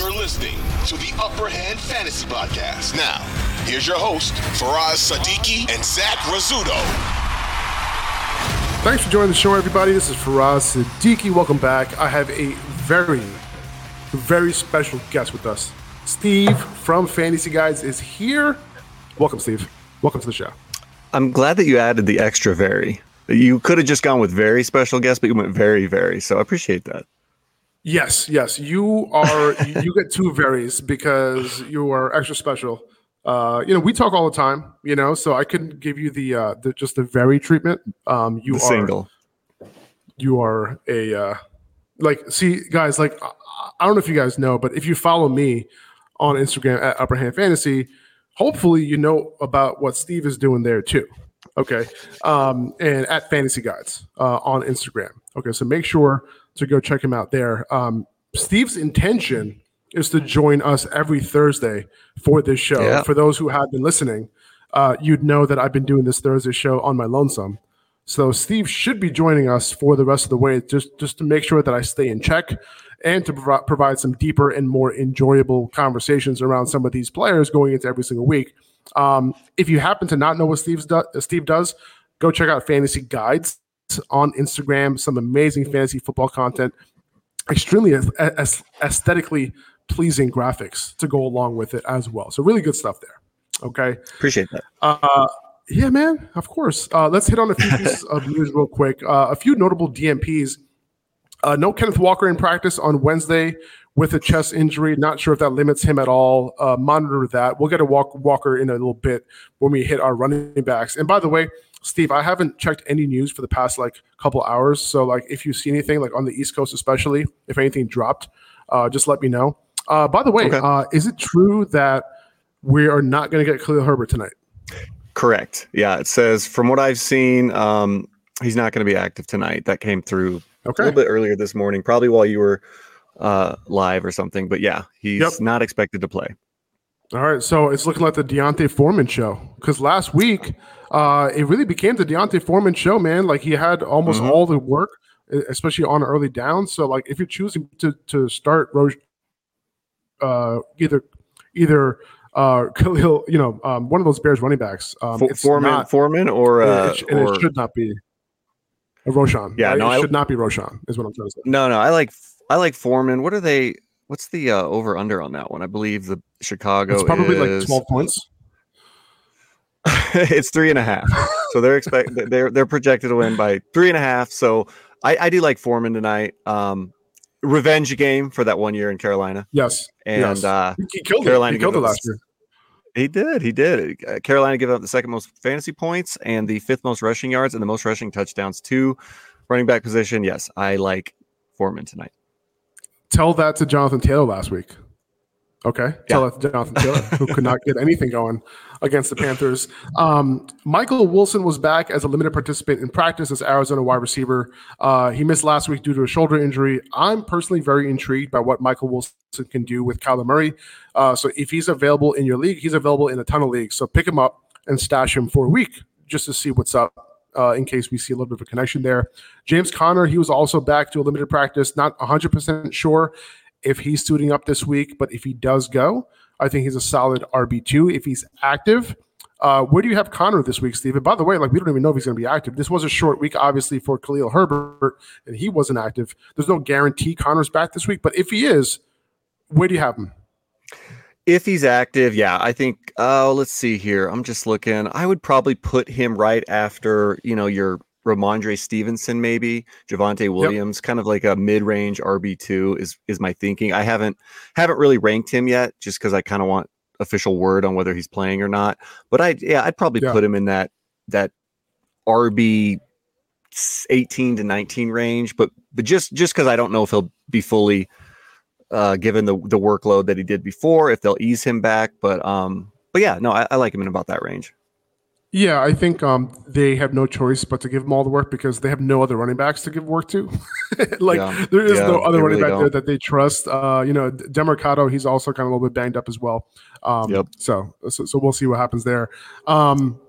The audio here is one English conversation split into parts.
You're listening to the Upper Hand Fantasy Podcast. Now, here's your host, Faraz Siddiqi and Zach Rizzuto. Thanks for joining the show, everybody. This is Faraz Siddiqi. Welcome back. I have a very, very special guest with us. Steve from Fantasy Guides is here. Welcome, Steve. Welcome to the show. I'm glad that you added the extra very. You could have just gone with very special guest, but you went very, very. So I appreciate that. Yes, yes. You are you get two varies because you are extra special. Uh, you know, we talk all the time, you know, so I couldn't give you the uh the just the very treatment. Um you The are single. you are a uh like see guys like I- I don't know if you guys know, but if you follow me on Instagram at Upper Hand Fantasy, hopefully you know about what Steve is doing there too. Okay. Um, and at Fantasy Guides uh, on Instagram. Okay, so make sure to go check him out there. Um, Steve's intention is to join us every Thursday for this show. Yeah. For those who have been listening, uh, you'd know that I've been doing this Thursday show on my lonesome. So Steve should be joining us for the rest of the way, just just to make sure that I stay in check and to provi- provide some deeper and more enjoyable conversations around some of these players going into every single week. Um, if you happen to not know what Steve's do- Steve does, go check out Fantasy Guides on Instagram. Some amazing fantasy football content, extremely aes- aes- aesthetically pleasing graphics to go along with it as well. So really good stuff there. Okay. Appreciate that. Uh, yeah, man, of course. Uh, let's hit on a few pieces of news real quick. Uh, a few notable DNPs. Uh, no Kenneth Walker in practice on Wednesday with a chest injury. Not sure if that limits him at all. Uh, monitor that. We'll get a walk, Walker in a little bit when we hit our running backs. And by the way, Steve, I haven't checked any news for the past like couple hours. So like, if you see anything like on the East Coast, especially if anything dropped, uh, just let me know. Uh, by the way, Okay. uh, is it true that we are not going to get Khalil Herbert tonight? Correct. Yeah. It says from what I've seen, um, he's not going to be active tonight. That came through a little bit earlier this morning, probably while you were uh, live or something. But yeah, he's Yep. not expected to play. All right, so it's looking like the D'Onta Foreman show because last week uh, it really became the D'Onta Foreman show, man. Like he had almost Mhm. all the work, especially on early downs. So like if you're choosing to to start Roche, uh, either either uh, Khalil, you know, um, one of those Bears running backs, um, Fo- it's Foreman, not, Foreman, or, and uh, it, sh- and or it should not be Roschon. Yeah, right? no, it I- should not be Roschon. Is what I'm trying to say. no, no. I like I like Foreman. What are they? What's the uh, over under on that one? I believe the Chicago It's probably is, like 12 points. it's three and a half. So they're expect they're they're projected to win by three and a half. So I, I do like Foreman tonight. Um, revenge game for that one year in Carolina, Yes, and yes. uh, he, killed Carolina it. He killed it last year. he did he did. Uh, Carolina gave up the second most fantasy points and the fifth most rushing yards and the most rushing touchdowns to running back position. Yes, I like Foreman tonight. Tell that to Jonathan Taylor last week. Okay. Tell Yeah. that to Jonathan Taylor, who could not get anything going against the Panthers. Um, Michael Wilson was back as a limited participant in practice as Arizona wide receiver. Uh, he missed last week due to a shoulder injury. I'm personally very intrigued by what Michael Wilson can do with Kyler Murray. Uh, so if he's available in your league, he's available in a ton of leagues. So pick him up and stash him for a week just to see what's up. Uh, in case we see a little bit of a connection there. James Conner, he was also back to a limited practice. Not 100% sure if he's suiting up this week, but if he does go, I think he's a solid RB2. If he's active, uh, where do you have Conner this week, Steve? And by the way, like we don't even know if he's going to be active. This was a short week, obviously, for Khalil Herbert, and he wasn't active. There's no guarantee Conner's back this week, but if he is, where do you have him? If he's active, yeah, I think. Oh, let's see here. I'm just looking. I would probably put him right after you know your Rhamondre Stevenson, maybe Javonte Williams, kind of like a mid-range RB two is is my thinking. I haven't haven't really ranked him yet, just because I kind of want official word on whether he's playing or not. But I yeah, I'd probably Yeah. put him in that that RB 18 to 19 range, but but just just because I don't know if he'll be fully uh, given the the workload that he did before, if they'll ease him back. But um, but yeah, no, I, I like him in about that range. Yeah, I think um, they have no choice but to give him all the work because they have no other running backs to give work to. like Yeah. there is Yeah, no other running really back there don't. that they trust. Uh, you know, Demercado, he's also kind of a little bit banged up as well. Um, Yep. So, so so we'll see what happens there. Um,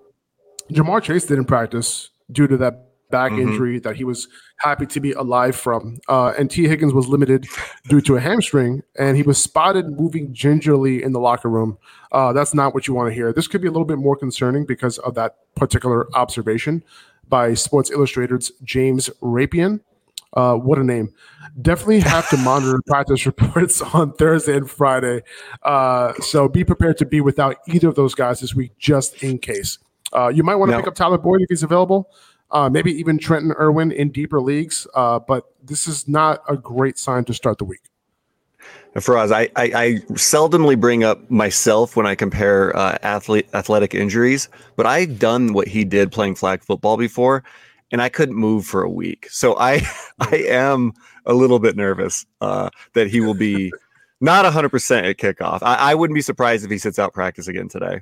Ja'Marr Chase didn't practice due to that back mm-hmm. injury that he was happy to be alive from. Uh, and Tee Higgins was limited due to a hamstring, and he was spotted moving gingerly in the locker room. Uh, that's not what you want to hear. This could be a little bit more concerning because of that particular observation by Sports Illustrated's James Rapien. Uh, what a name. Definitely have to monitor practice reports on Thursday and Friday. Uh, so be prepared to be without either of those guys this week, just in case. Uh, you might want to no. pick up Tyler Boyd if he's available. Uh, maybe even Trenton Irwin in deeper leagues. Uh, but this is not a great sign to start the week. Faraz, I, I, I seldomly bring up myself when I compare uh, athlete athletic injuries, but I've done what he did playing flag football before, and I couldn't move for a week. So I I am a little bit nervous uh, that he will be not 100% at kickoff. I, I wouldn't be surprised if he sits out practice again today.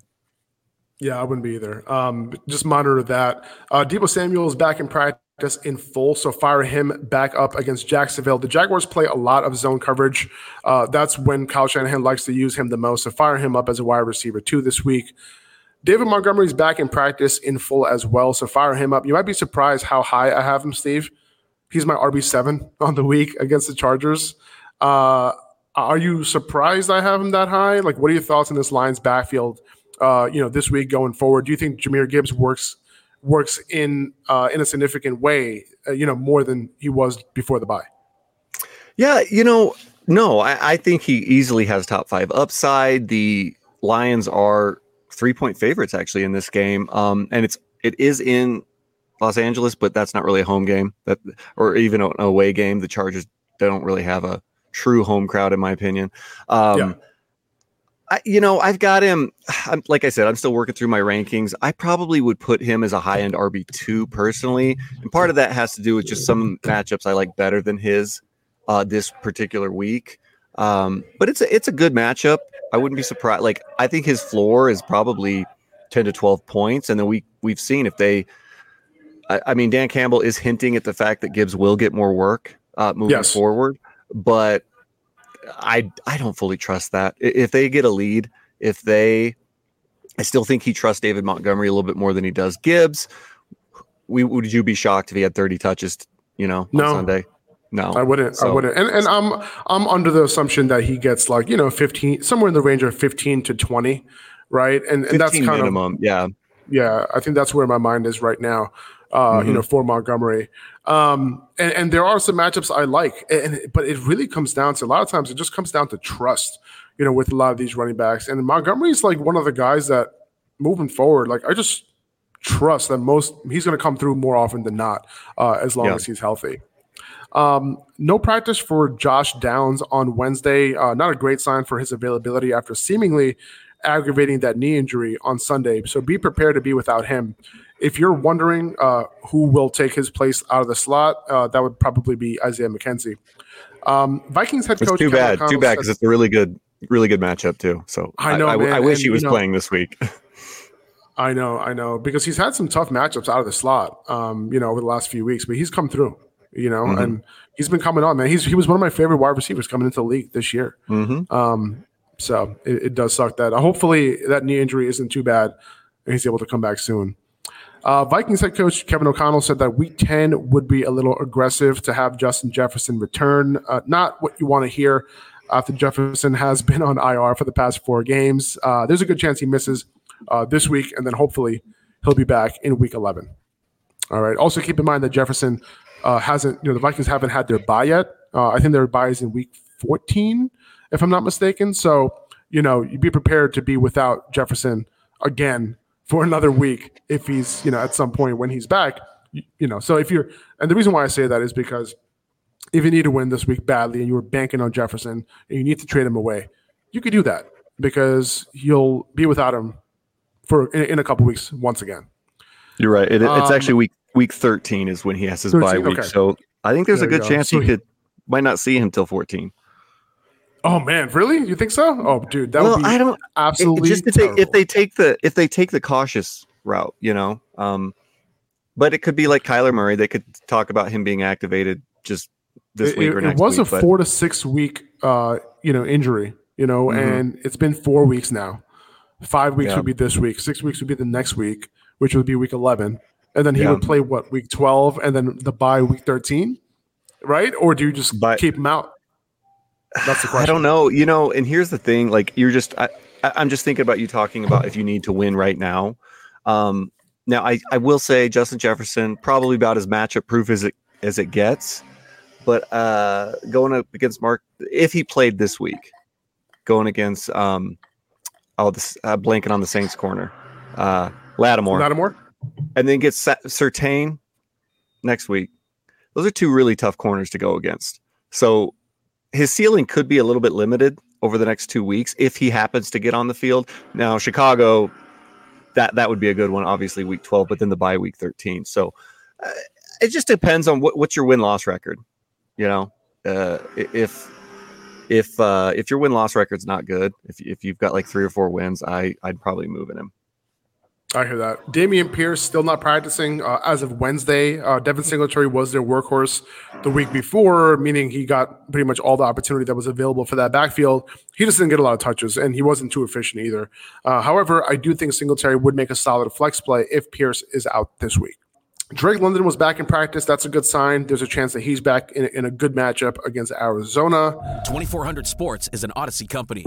Yeah, I wouldn't be either. Um, just monitor that. Uh, Deebo Samuel is back in practice in full, so fire him back up against Jacksonville. The Jaguars play a lot of zone coverage. Uh, that's when Kyle Shanahan likes to use him the most. So fire him up as a wide receiver too this week. David Montgomery's back in practice in full as well, so fire him up. You might be surprised how high I have him, Steve. He's my RB seven on the week against the Chargers. Uh, are you surprised I have him that high? Like, what are your thoughts on this Lions backfield? Uh, you know, this week going forward? Do you think Jahmyr Gibbs works works in uh, in a significant way? Uh, you know, more than he was before the bye? Yeah, you know, no, I, I think he easily has top five upside. The Lions are three point favorites actually in this game, um, and it's it is in Los Angeles, but that's not really a home game that or even an away game. The Chargers don't really have a true home crowd, in my opinion. Um, yeah. I, you know, I've got him. I'm, like I said, I'm still working through my rankings. I probably would put him as a high end RB two personally, and part of that has to do with just some matchups I like better than his uh, this particular week. Um, but it's a it's a good matchup. I wouldn't be surprised. Like I think his floor is probably ten to twelve points, and then we we've seen if they. I, I mean, Dan Campbell is hinting at the fact that Gibbs will get more work uh, moving yes. forward, but I I don't fully trust that. If they get a lead, if they, I still think he trusts David Montgomery a little bit more than he does Gibbs. We would you be shocked if he had 30 touches, you know, on no. Sunday? No, I wouldn't. So, I wouldn't. And and I'm I'm under the assumption that he gets like you know 15 somewhere in the range of 15 to 20, right? And and that's kind minimum. of yeah, yeah. I think that's where my mind is right now. Uh, mm-hmm. You know, for Montgomery. Um, and, and there are some matchups I like, and but it really comes down to a lot of times it just comes down to trust, you know, with a lot of these running backs. And Montgomery is like one of the guys that moving forward, like I just trust that most he's going to come through more often than not, uh, as long yeah. as he's healthy. Um, no practice for Josh Downs on Wednesday. Uh, not a great sign for his availability after seemingly aggravating that knee injury on Sunday. So be prepared to be without him if you're wondering uh, who will take his place out of the slot, uh, that would probably be Isaiah McKenzie. Um, Vikings head it's coach. Too bad, too bad, because it's a really good, really good matchup too. So I know, I, I, I wish and, he was you know, playing this week. I know, I know, because he's had some tough matchups out of the slot, um, you know, over the last few weeks, but he's come through, you know, mm-hmm. and he's been coming on, man. He's he was one of my favorite wide receivers coming into the league this year. Mm-hmm. Um, so it, it, does suck that. Uh, hopefully that knee injury isn't too bad, and he's able to come back soon. Uh, Vikings head coach Kevin O'Connell said that week 10 would be a little aggressive to have Justin Jefferson return. Uh, not what you want to hear after Jefferson has been on IR for the past four games. Uh, there's a good chance he misses uh, this week, and then hopefully he'll be back in week 11. All right. Also, keep in mind that Jefferson uh, hasn't, you know, the Vikings haven't had their bye yet. Uh, I think their bye is in week 14, if I'm not mistaken. So, you know, you be prepared to be without Jefferson again for another week if he's you know at some point when he's back you, you, know so if you're and the reason why i say that is because if you need to win this week badly and you were banking on jefferson and you need to trade him away you could do that because you'll be without him for in, in a couple weeks once again you're right it, it's um, actually week week 13 is when he has his 13? bye week okay. so i think there's there a good go. chance so he could might not see him till 14 Oh man, really? You think so? Oh, dude, that well, would be I don't absolutely just if they, if they take the if they take the cautious route, you know. Um, but it could be like Kyler Murray. They could talk about him being activated just this it, week or next. It was week, a but... four to six week, uh, you know, injury. You know, mm-hmm. and it's been four weeks now. Five weeks yeah. would be this week. Six weeks would be the next week, which would be week eleven. and then he Yeah. would play what week twelve, and then the bye week thirteen, right? Or do you just But- keep him out? That's the question. I don't know. You know, and here's the thing: like you're just, I, I'm just thinking about you talking about if you need to win right now. Um, now, I, I will say Justin Jefferson probably about as matchup proof as it as it gets, but uh, going up against Mark, if he played this week, going against um, oh, this uh, blanking on the Saints corner, uh, Lattimore, Lattimore. and then gets Sa- Surtain next week. Those are two really tough corners to go against. So his ceiling could be a little bit limited over the next two weeks if he happens to get on the field. Now Chicago, that that would be a good one, obviously week twelve, but then the bye week thirteen. So uh, it just depends on what, what's your win loss record. You know, uh, if if uh, if your win loss record's not good, if if you've got like three or four wins, I I'd probably move in him. I hear that. Dameon Pierce still not practicing uh, as of Wednesday. Uh, Devin Singletary was their workhorse the week before, meaning he got pretty much all the opportunity that was available for that backfield. He just didn't get a lot of touches, and he wasn't too efficient either. Uh, however, I do think Singletary would make a solid flex play if Pierce is out this week. Drake London was back in practice. That's a good sign. There's a chance that he's back in, in a good matchup against Arizona. 2400 Sports is an Audacy company.